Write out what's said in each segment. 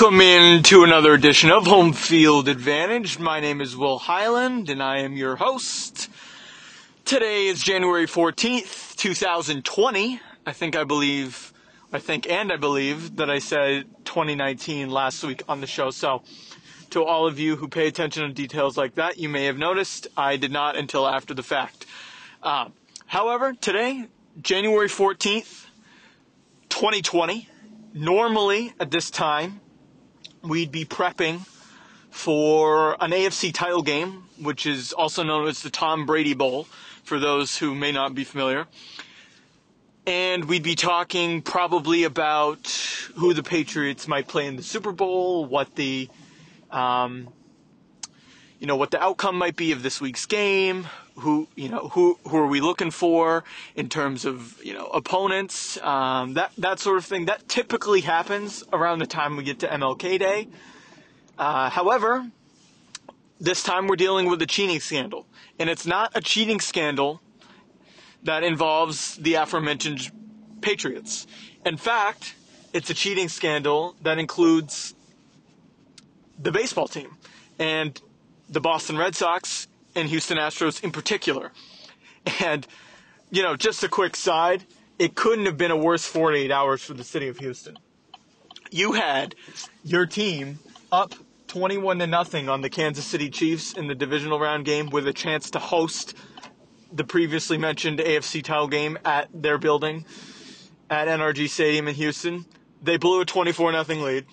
Welcome into another edition of Home Field Advantage. My name is Will Highland and I am your host. Today is January 14th, 2020. I think I believe, I think and I believe that I said 2019 last week on the show. So, to all of you who pay attention to details like that, you may have noticed I did not until after the fact. Uh, however, today, January 14th, 2020, normally at this time, we'd be prepping for an AFC title game, which is also known as the Tom Brady Bowl, for those who may not be familiar. And we'd be talking probably about who the Patriots might play in the Super Bowl, what the, um, you know, what the outcome might be of this week's game, who you know who who are we looking for in terms of you know opponents um, that that sort of thing that typically happens around the time we get to MLK Day. Uh, however, this time we're dealing with a cheating scandal, and it's not a cheating scandal that involves the aforementioned Patriots. In fact, it's a cheating scandal that includes the baseball team and the Boston Red Sox and Houston Astros in particular. And, you know, just a quick side, it couldn't have been a worse 48 hours for the city of Houston. You had your team up 21 to nothing on the Kansas City Chiefs in the divisional round game with a chance to host the previously mentioned AFC title game at their building at NRG Stadium in Houston. They blew a 24 0 lead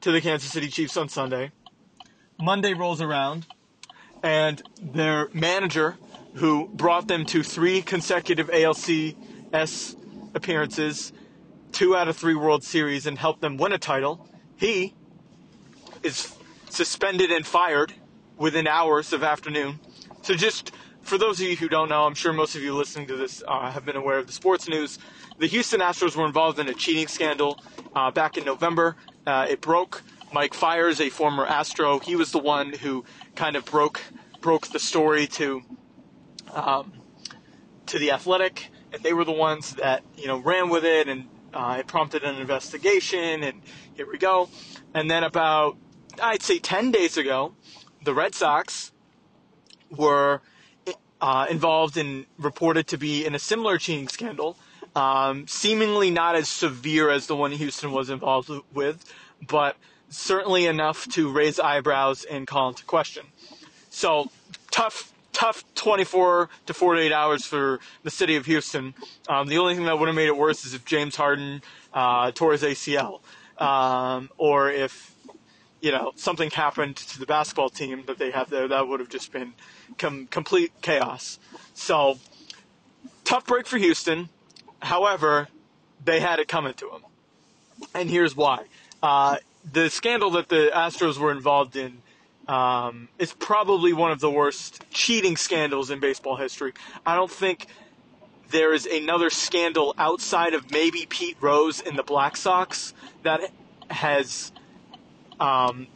to the Kansas City Chiefs on Sunday. Monday rolls around and their manager, who brought them to three consecutive ALCS appearances, two out of three World Series, and helped them win a title, he is suspended and fired within hours of afternoon. So just for those of you who don't know, I'm sure most of you listening to this uh, have been aware of the sports news. The Houston Astros were involved in a cheating scandal uh, back in November. Uh, it broke. Mike Fiers, a former Astro, he was the one who kind of broke broke the story to um, to the Athletic, and they were the ones that you know ran with it, and uh, it prompted an investigation, and here we go. And then about I'd say ten days ago, the Red Sox were uh, involved and reported to be in a similar cheating scandal, um, seemingly not as severe as the one Houston was involved with, but certainly enough to raise eyebrows and call into question. So tough, tough 24 to 48 hours for the city of Houston. Um, the only thing that would have made it worse is if James Harden uh, tore his ACL, um, or if you know something happened to the basketball team that they have there. That would have just been com- complete chaos. So tough break for Houston. However, they had it coming to them, and here's why. Uh, the scandal that the Astros were involved in um, is probably one of the worst cheating scandals in baseball history. I don't think there is another scandal outside of maybe Pete Rose in the Black Sox that has um,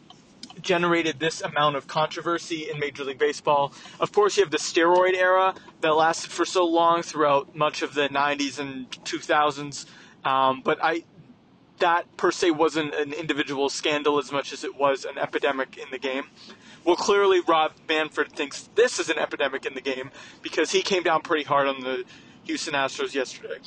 generated this amount of controversy in Major League Baseball. Of course, you have the steroid era that lasted for so long throughout much of the 90s and 2000s. Um, but I that per se wasn't an individual scandal as much as it was an epidemic in the game. Well, clearly Rob Manfred thinks this is an epidemic in the game because he came down pretty hard on the Houston Astros yesterday.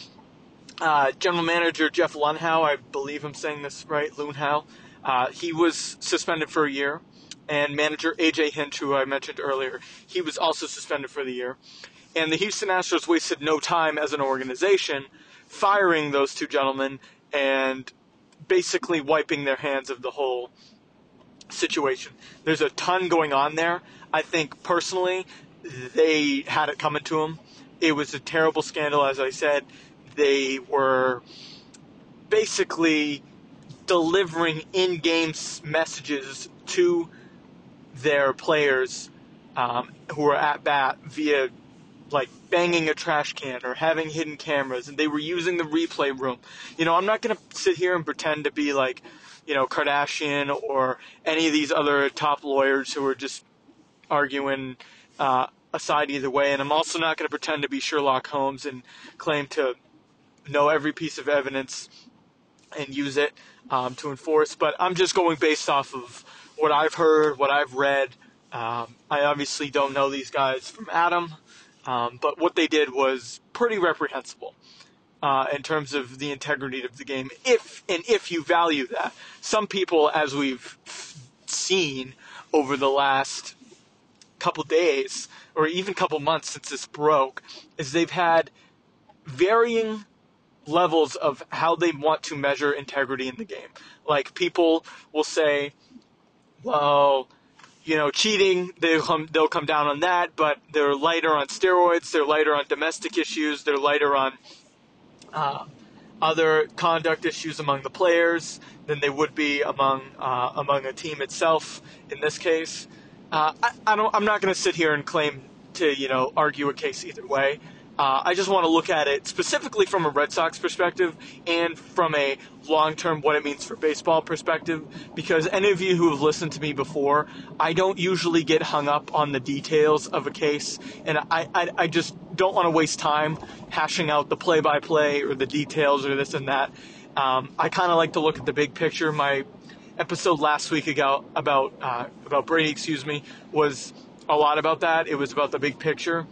Uh, General Manager Jeff Luhnow, I believe I'm saying this right, Luhnow, uh, he was suspended for a year. And manager AJ Hinch, who I mentioned earlier, he was also suspended for the year. And the Houston Astros wasted no time as an organization firing those two gentlemen and basically wiping their hands of the whole situation. There's a ton going on there. I think personally, they had it coming to them. It was a terrible scandal, as I said. They were basically delivering in game messages to their players um, who were at bat via like banging a trash can or having hidden cameras and they were using the replay room. You know, I'm not going to sit here and pretend to be like, you know, Kardashian or any of these other top lawyers who are just arguing uh, aside either way. And I'm also not going to pretend to be Sherlock Holmes and claim to know every piece of evidence and use it um, to enforce. But I'm just going based off of what I've heard, what I've read. Um, I obviously don't know these guys from Adam, um, but what they did was pretty reprehensible. Uh, in terms of the integrity of the game, if and if you value that, some people, as we've seen over the last couple days or even couple months since this broke, is they've had varying levels of how they want to measure integrity in the game. Like people will say, well, you know, cheating, they'll come, they'll come down on that, but they're lighter on steroids, they're lighter on domestic issues, they're lighter on uh, other conduct issues among the players than they would be among uh, among a team itself. In this case, uh, I, I, don't. I'm not going to sit here and claim to you know argue a case either way. Uh, I just want to look at it specifically from a Red Sox perspective and from a long term what it means for baseball perspective. Because any of you who have listened to me before, I don't usually get hung up on the details of a case, and I, I, I just don't want to waste time hashing out the play by play or the details or this and that. Um, I kind of like to look at the big picture. My episode last week ago about uh, about Brady, excuse me, was a lot about that. It was about the big picture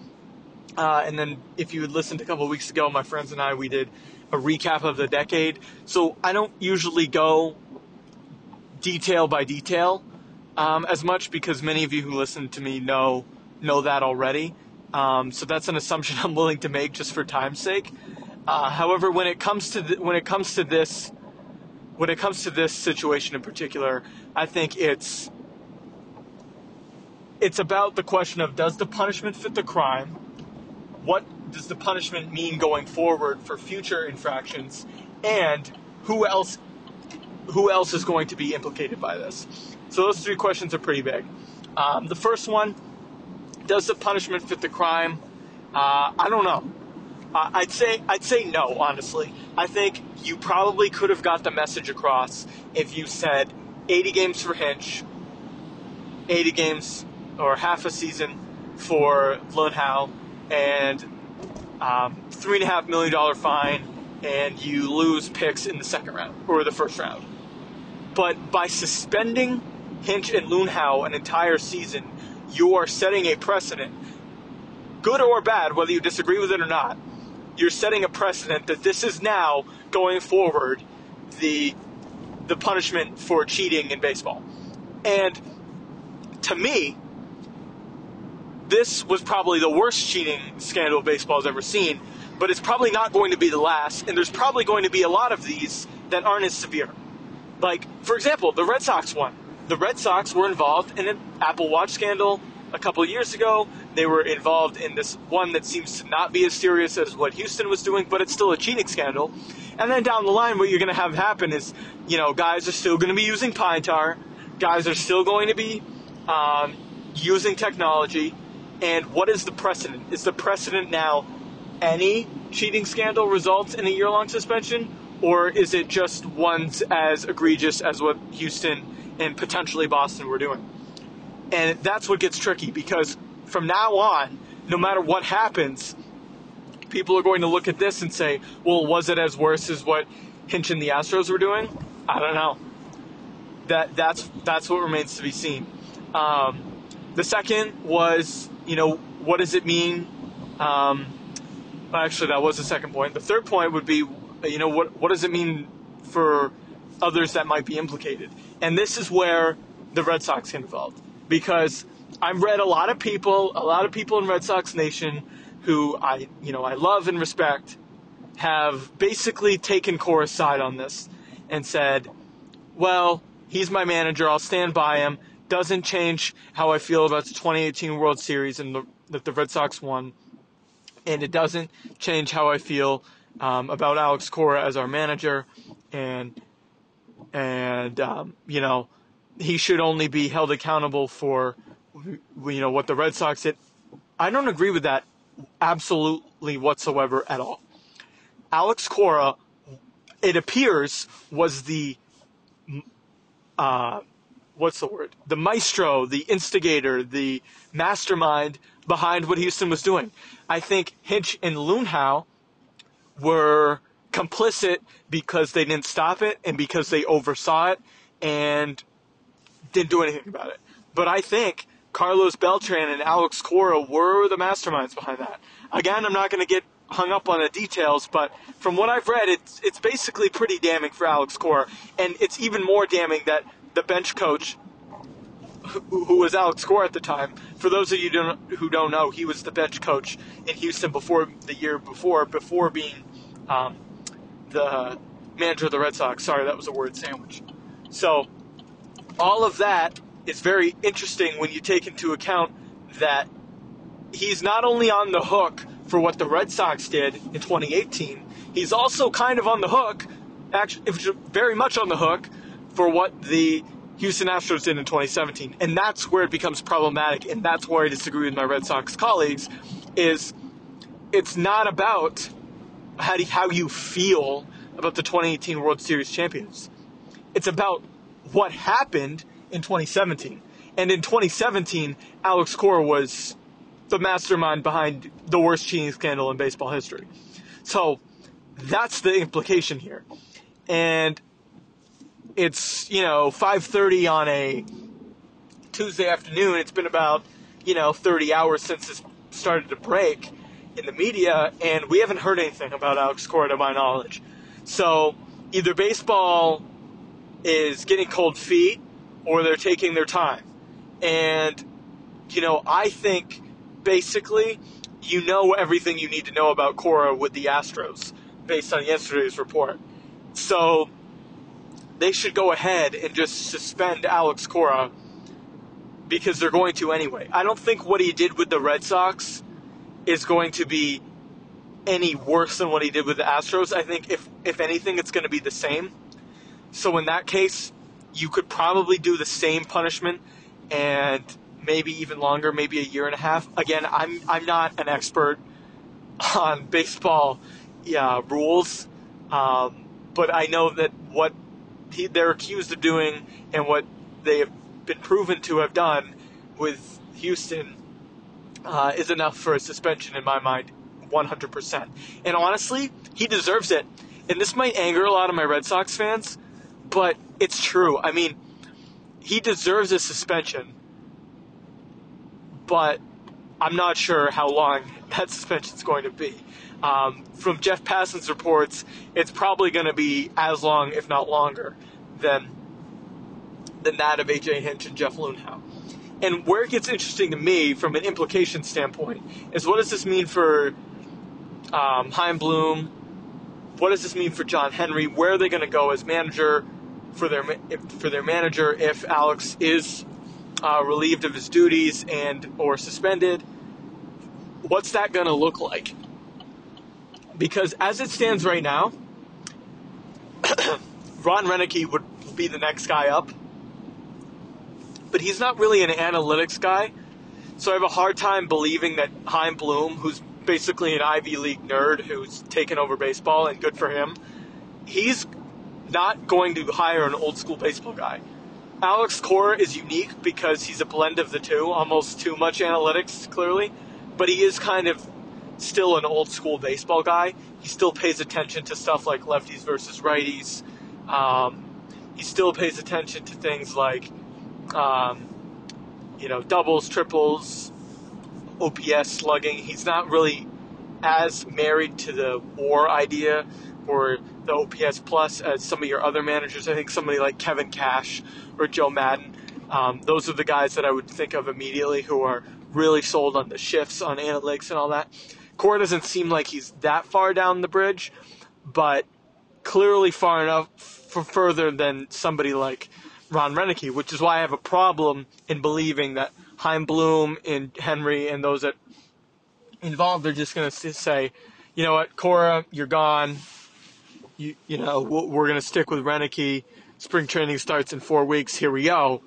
uh, and then if you had listened a couple weeks ago, my friends and I, we did a recap of the decade. So I don't usually go detail by detail um, as much because many of you who listen to me know know that already. Um, so that's an assumption I'm willing to make just for time's sake. Uh, however, when it comes to th- when it comes to this when it comes to this situation in particular, I think it's it's about the question of does the punishment fit the crime what does the punishment mean going forward for future infractions, and who else who else is going to be implicated by this? So those three questions are pretty big. Um, the first one: Does the punishment fit the crime? Uh, I don't know. I'd say I'd say no. Honestly, I think you probably could have got the message across if you said 80 games for Hinch, 80 games or half a season for Luhnow, and um, three and a half million dollar fine, and you lose picks in the second round or the first round. But by suspending Hinch and Luhnow an entire season, you are setting a precedent, good or bad, whether you disagree with it or not. You're setting a precedent that this is now going forward the the punishment for cheating in baseball. And to me, this was probably the worst cheating scandal baseball's ever seen, but it's probably not going to be the last, and there's probably going to be a lot of these that aren't as severe. Like, for example, the Red Sox one. The Red Sox were involved in an Apple Watch scandal a couple years ago. They were involved in this one that seems to not be as serious as what Houston was doing, but it's still a cheating scandal. And then down the line, what you're going to have happen is, you know, guys are still going to be using pine tar. Guys are still going to be um, using technology and what is the precedent? Is the precedent now any cheating scandal results in a year long suspension? Or is it just ones as egregious as what Houston and potentially Boston were doing? And that's what gets tricky because from now on, no matter what happens, people are going to look at this and say, well, was it as worse as what Hinch and the Astros were doing? I don't know. That that's that's what remains to be seen. Um, the second was you know, what does it mean? Um, actually, that was the second point. The third point would be, you know, what what does it mean for others that might be implicated? And this is where the Red Sox get involved because I've read a lot of people, a lot of people in Red Sox Nation who I, you know, I love and respect, have basically taken Cora's side on this and said, well, he's my manager, I'll stand by him doesn't change how I feel about the 2018 World Series and the, that the Red Sox won, and it doesn't change how I feel um, about Alex Cora as our manager, and and um, you know he should only be held accountable for you know what the Red Sox did. I don't agree with that absolutely whatsoever at all. Alex Cora, it appears, was the uh, what's the word? The maestro, the instigator, the mastermind behind what Houston was doing. I think Hinch and Luhnow were complicit because they didn't stop it and because they oversaw it and didn't do anything about it. But I think Carlos Beltran and Alex Cora were the masterminds behind that. Again, I'm not going to get hung up on the details, but from what I've read, it's it's basically pretty damning for Alex Cora, and it's even more damning that the bench coach, who, who was Alex Cora at the time, for those of you don't, who don't know, he was the bench coach in Houston before the year before, before being um, the manager of the Red Sox. Sorry, that was a word sandwich. So all of that is very interesting when you take into account that he's not only on the hook for what the Red Sox did in 2018, he's also kind of on the hook, actually, very much on the hook for what the Houston Astros did in 2017. And that's where it becomes problematic, and that's where I disagree with my Red Sox colleagues, is it's not about how, do, how you feel about the 2018 World Series champions. It's about what happened in 2017. And in 2017, Alex Cora was the mastermind behind the worst cheating scandal in baseball history. So that's the implication here. And it's, you know, 5:30 on a Tuesday afternoon. It's been about, you know, 30 hours since it started to break in the media and we haven't heard anything about Alex Cora to my knowledge. So either baseball is getting cold feet or they're taking their time. And, you know, I think basically you know everything you need to know about Cora with the Astros based on yesterday's report. So they should go ahead and just suspend Alex Cora because they're going to anyway. I don't think what he did with the Red Sox is going to be any worse than what he did with the Astros. I think if if anything it's going to be the same. So in that case, you could probably do the same punishment and maybe even longer, maybe a year and a half. Again, I'm I'm not an expert on baseball yeah, rules, um, but I know that what he, they're accused of doing and what they have been proven to have done with Houston uh, is enough for a suspension in my mind, 100%. And honestly, he deserves it. And this might anger a lot of my Red Sox fans, but it's true. I mean, he deserves a suspension, but I'm not sure how long that suspension is going to be. Um, from Jeff Passan's reports, it's probably going to be as long, if not longer, than than that of AJ Hinch and Jeff Luhnow. And where it gets interesting to me, from an implication standpoint, is what does this mean for um, Chaim Bloom? What does this mean for John Henry? Where are they going to go as manager? for their for their manager if Alex is uh, relieved of his duties and or suspended. What's that going to look like? Because as it stands right now, Ron Roenicke would be the next guy up, but he's not really an analytics guy. So I have a hard time believing that Chaim Bloom, who's basically an Ivy League nerd who's taken over baseball, and good for him, he's not going to hire an old school baseball guy. Alex Cora is unique because he's a blend of the two, almost too much analytics, clearly, but he is kind of still an old school baseball guy. He still pays attention to stuff like lefties versus righties. Um, he still pays attention to things like, um, you know, doubles, triples, OPS slugging. He's not really as married to the WAR idea or the OPS plus as some of your other managers. I think somebody like Kevin Cash or Joe Maddon. Um, those are the guys that I would think of immediately who are really sold on the shifts, on analytics, and all that. Cora doesn't seem like he's that far down the bridge, but clearly far enough for further than somebody like Ron Roenicke, which is why I have a problem in believing that Chaim Bloom and Henry and those that involved are just going to say, you know what, Cora, you're gone you, you know, we're going to stick with Roenicke. Spring training starts in four weeks. Here we go.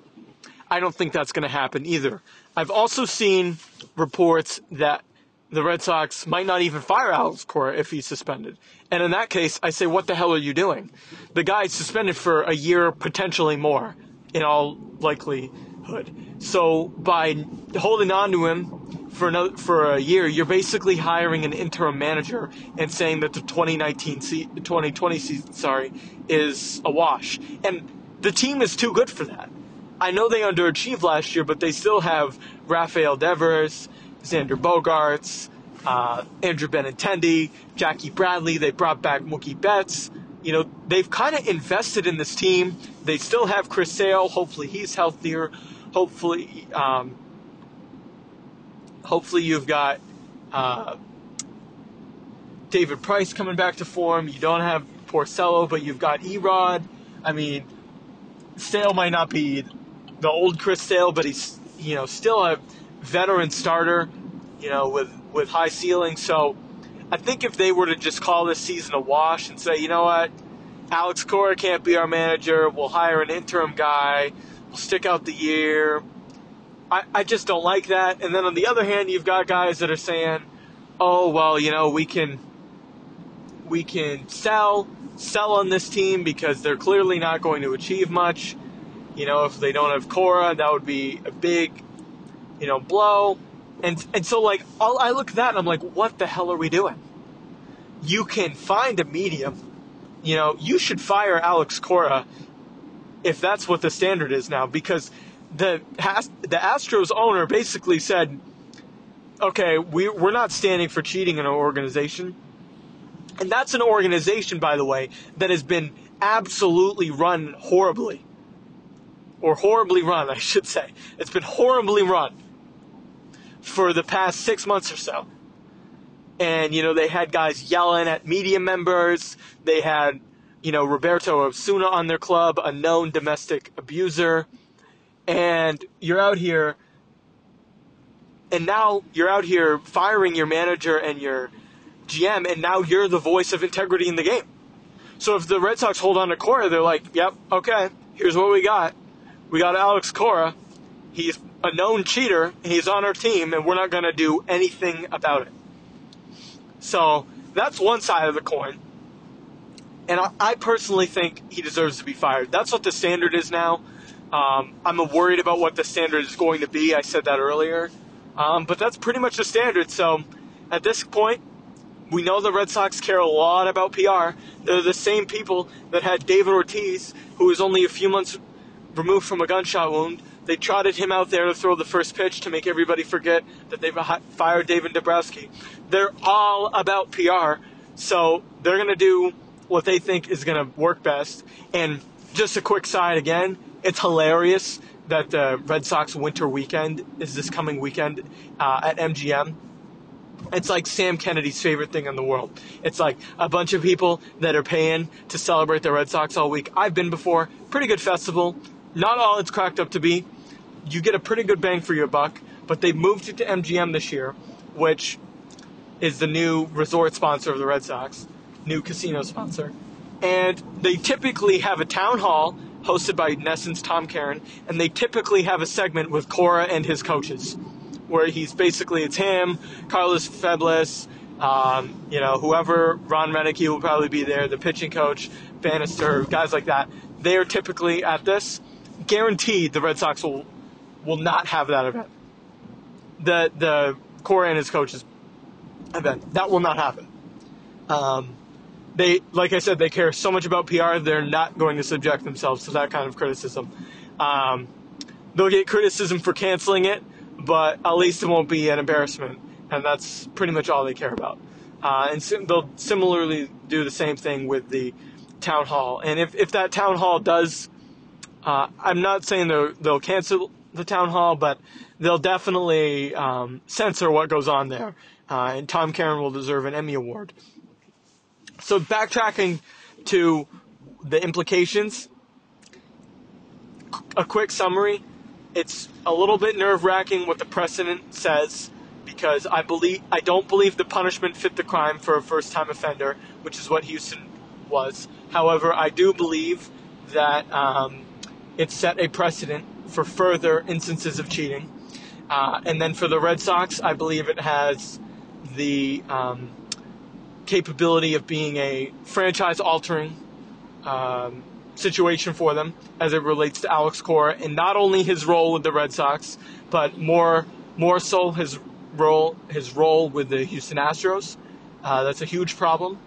I don't think that's going to happen either. I've also seen reports that the Red Sox might not even fire Alex Cora if he's suspended. And in that case, I say, what the hell are you doing? The guy's suspended for a year, potentially more, in all likelihood. So by holding on to him for another for a year, you're basically hiring an interim manager and saying that the 2019 se- 2020 season, sorry, is a wash. And the team is too good for that. I know they underachieved last year, but they still have Rafael Devers, Xander Bogaerts, uh, Andrew Benintendi, Jackie Bradley. They brought back Mookie Betts. You know, they've kind of invested in this team. They still have Chris Sale. Hopefully, he's healthier. Hopefully, um, hopefully you've got uh, David Price coming back to form. You don't have Porcello, but you've got E-Rod. I mean, Sale might not be the old Chris Sale, but he's you know still a veteran starter, you know with with high ceiling. So I think if they were to just call this season a wash and say, you know what, Alex Cora can't be our manager, we'll hire an interim guy, we'll stick out the year. I, I just don't like that. And then on the other hand, you've got guys that are saying, oh well, you know we can we can sell sell on this team because they're clearly not going to achieve much. You know, if they don't have Cora, that would be a big, you know, blow. And and so like I'll, I look at that and I'm like, what the hell are we doing? You can find a medium. You know, you should fire Alex Cora if that's what the standard is now because the the Astros owner basically said, okay, we we're not standing for cheating in our organization and that's an organization, by the way, that has been absolutely run horribly. Or horribly run, I should say. It's been horribly run for the past six months or so. And, you know, they had guys yelling at media members. They had, you know, Roberto Osuna on their club, a known domestic abuser. And you're out here, and now you're out here firing your manager and your GM, and now you're the voice of integrity in the game. So if the Red Sox hold on to Cora, they're like, yep, okay, here's what we got. We got Alex Cora. He's a known cheater. He's on our team, and we're not going to do anything about it. So that's one side of the coin. And I, I, personally think he deserves to be fired. That's what the standard is now. Um, I'm worried about what the standard is going to be. I said that earlier. Um, but that's pretty much the standard. So at this point, we know the Red Sox care a lot about PR. They're the same people that had David Ortiz, who was only a few months removed from a gunshot wound. They trotted him out there to throw the first pitch to make everybody forget that they've fired David Dombrowski. They're all about PR, so they're going to do what they think is going to work best. And just a quick side again, it's hilarious that the Red Sox winter weekend is this coming weekend uh, at MGM it's like Sam Kennedy's favorite thing in the world. It's like a bunch of people that are paying to celebrate the Red Sox all week. I've been before. Pretty good festival. Not all it's cracked up to be. You get a pretty good bang for your buck, but they moved it to MGM this year, which is the new resort sponsor of the Red Sox, new casino sponsor. And they typically have a town hall hosted by NESN's Tom Caron, and they typically have a segment with Cora and his coaches where he's basically it's him, Carlos Febles, um, you know, whoever Ron Roenicke will probably be there, the pitching coach, Bannister, guys like that. They are typically at this. Guaranteed, the Red Sox will will not have that event. The the Cora and his coaches event that will not happen. Um, they, like I said, they care so much about PR. They're not going to subject themselves to that kind of criticism. Um, they'll get criticism for canceling it but at least it won't be an embarrassment, and that's pretty much all they care about. Uh, and sim- they'll similarly do the same thing with the town hall. And if, if that town hall does, uh, I'm not saying they'll, cancel the town hall, but they'll definitely um, censor what goes on there. Uh, and Tom Caron will deserve an Emmy Award. So backtracking to the implications, a quick summary it's a little bit nerve wracking what the precedent says because I believe I don't believe the punishment fit the crime for a first time offender, which is what Houston was. However, I do believe that um, it set a precedent for further instances of cheating. Uh, and then for the Red Sox, I believe it has the um, capability of being a franchise altering um, situation for them as it relates to Alex Cora and not only his role with the Red Sox, but more more so his role his role with the Houston Astros. Uh, that's a huge problem.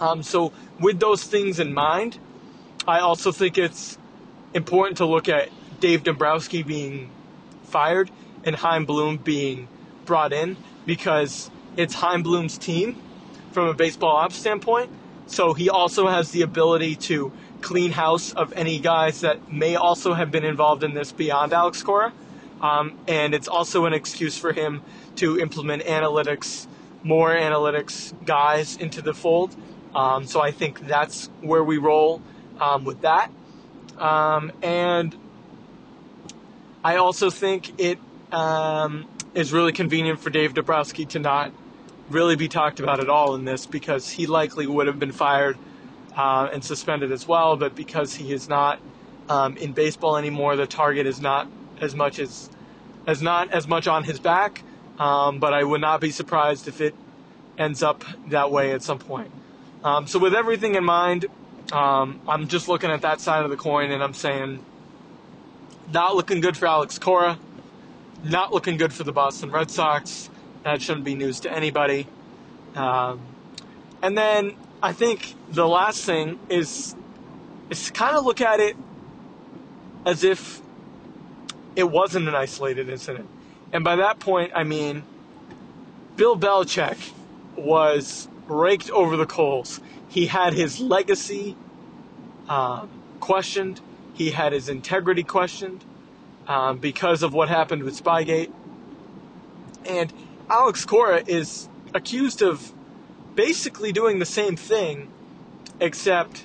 Um, so with those things in mind, I also think it's important to look at Dave Dombrowski being fired and Chaim Bloom being brought in because it's Chaim Bloom's team from a baseball ops standpoint. So he also has the ability to clean house of any guys that may also have been involved in this beyond Alex Cora. Um, and it's also an excuse for him to implement analytics, more analytics guys into the fold. Um, so I think that's where we roll um, with that. Um, and I also think it um, is really convenient for Dave Dombrowski to not really be talked about at all in this because he likely would have been fired uh, and suspended as well. But because he is not um, in baseball anymore, the target is not as much as as not as much on his back. Um, but I would not be surprised if it ends up that way at some point. Um, so with everything in mind, um, I'm just looking at that side of the coin and I'm saying, not looking good for Alex Cora, not looking good for the Boston Red Sox. That shouldn't be news to anybody. Um, and then I think the last thing is is kind of look at it as if it wasn't an isolated incident. And by that point, I mean Bill Belichick was raked over the coals. He had his legacy um, questioned. He had his integrity questioned um, because of what happened with Spygate. And Alex Cora is accused of basically doing the same thing, except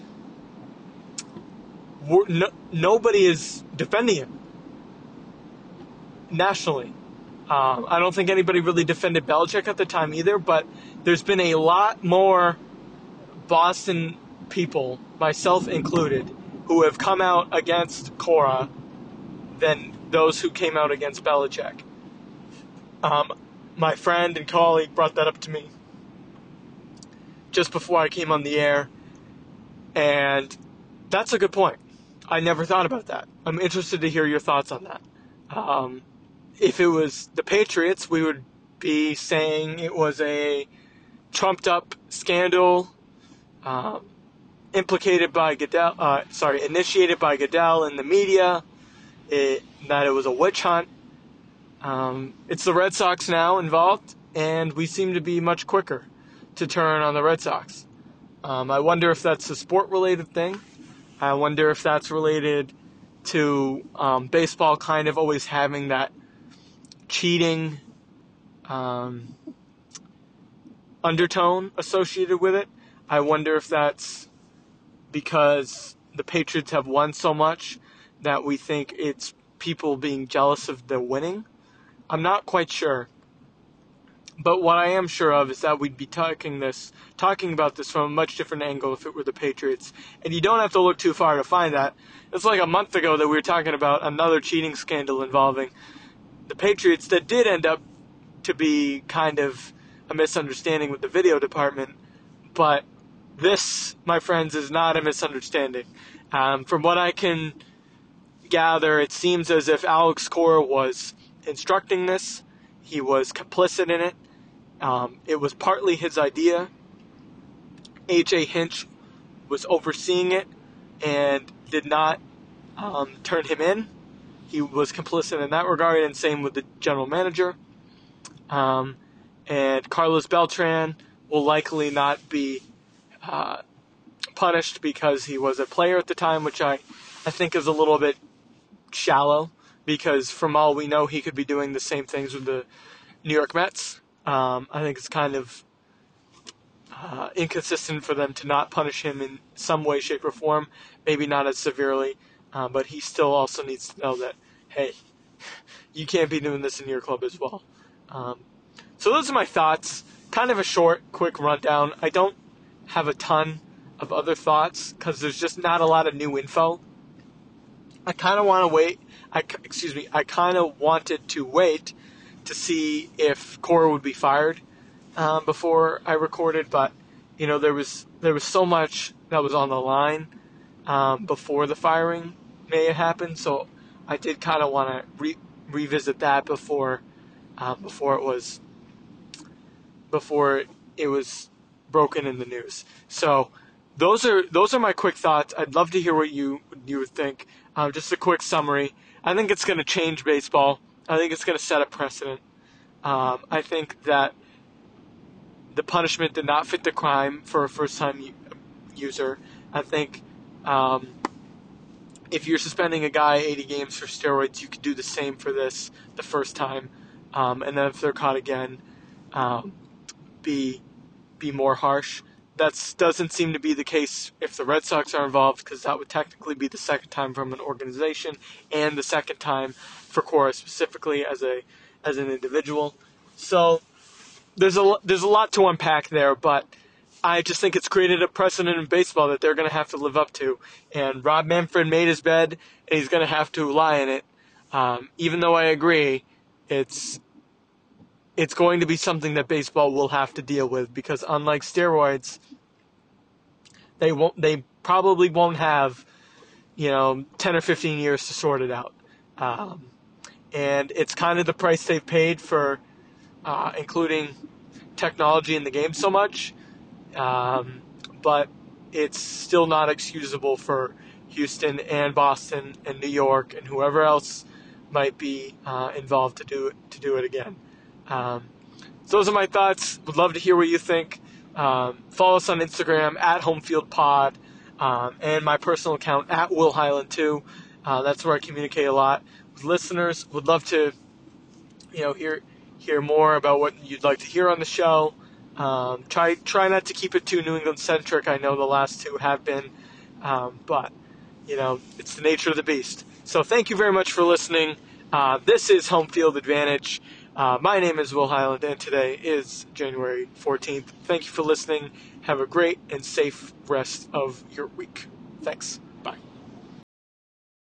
no, nobody is defending him nationally. Um, I don't think anybody really defended Belichick at the time either, but there's been a lot more Boston people, myself included, who have come out against Cora than those who came out against Belichick. Um, my friend and colleague brought that up to me just before I came on the air, and that's a good point. I never thought about that. I'm interested to hear your thoughts on that. Um, if it was the Patriots, we would be saying it was a trumped up scandal um, implicated by Goodell, uh, sorry, initiated by Goodell in the media, it, that it was a witch hunt. Um, it's the Red Sox now involved, and we seem to be much quicker to turn on the Red Sox. Um, I wonder if that's a sport related thing. I wonder if that's related to um, baseball kind of always having that cheating um, undertone associated with it. I wonder if that's because the Patriots have won so much that we think it's people being jealous of the winning. I'm not quite sure. But what I am sure of is that we'd be talking this, talking about this from a much different angle if it were the Patriots. And you don't have to look too far to find that. It's like a month ago that we were talking about another cheating scandal involving the Patriots that did end up to be kind of a misunderstanding with the video department. But this, my friends, is not a misunderstanding. Um, from what I can gather, it seems as if Alex Cora was instructing this. He was complicit in it. Um, it was partly his idea. AJ Hinch was overseeing it and did not um, turn him in. He was complicit in that regard, and same with the general manager. Um, and Carlos Beltran will likely not be uh, punished because he was a player at the time, which I, I think is a little bit shallow because from all we know, he could be doing the same things with the New York Mets. Um, I think it's kind of uh, inconsistent for them to not punish him in some way, shape, or form. Maybe not as severely, uh, but he still also needs to know that, hey, you can't be doing this in your club as well. Um, so those are my thoughts. Kind of a short, quick rundown. I don't have a ton of other thoughts because there's just not a lot of new info. I kind of want to wait. I excuse me. I kind of wanted to wait to see if Cora would be fired um, before I recorded, but you know there was there was so much that was on the line um, before the firing may have happened, so I did kind of want to re- revisit that before um, before it was before it was broken in the news. So those are those are my quick thoughts. I'd love to hear what you you would think. Um, just a quick summary. I think it's going to change baseball. I think it's going to set a precedent. Um, I think that the punishment did not fit the crime for a first-time user. I think um, if you're suspending a guy 80 games for steroids, you could do the same for this the first time, um, and then if they're caught again, um, be be more harsh. That doesn't seem to be the case if the Red Sox are involved, because that would technically be the second time from an organization and the second time for Cora specifically as a as an individual. So there's a there's a lot to unpack there, but I just think it's created a precedent in baseball that they're going to have to live up to. And Rob Manfred made his bed, and he's going to have to lie in it. Um, even though I agree, it's it's going to be something that baseball will have to deal with because unlike steroids, they won't they probably won't have you know 10 or 15 years to sort it out. Um, and it's kind of the price they've paid for uh, including technology in the game so much. Um, but it's still not excusable for Houston and Boston and New York and whoever else might be uh, involved to do it to do it again. Um, so those are my thoughts. Would love to hear what you think. Um, follow us on Instagram at HomefieldPod um, and my personal account at Will Highland too. Uh, that's where I communicate a lot with listeners. Would love to, you know, hear hear more about what you'd like to hear on the show. Um, try try not to keep it too New England centric. I know the last two have been, um, but you know it's the nature of the beast. So thank you very much for listening. Uh, this is Home Field Advantage. Uh, my name is Will Highland, and today is January 14th. Thank you for listening. Have a great and safe rest of your week. Thanks.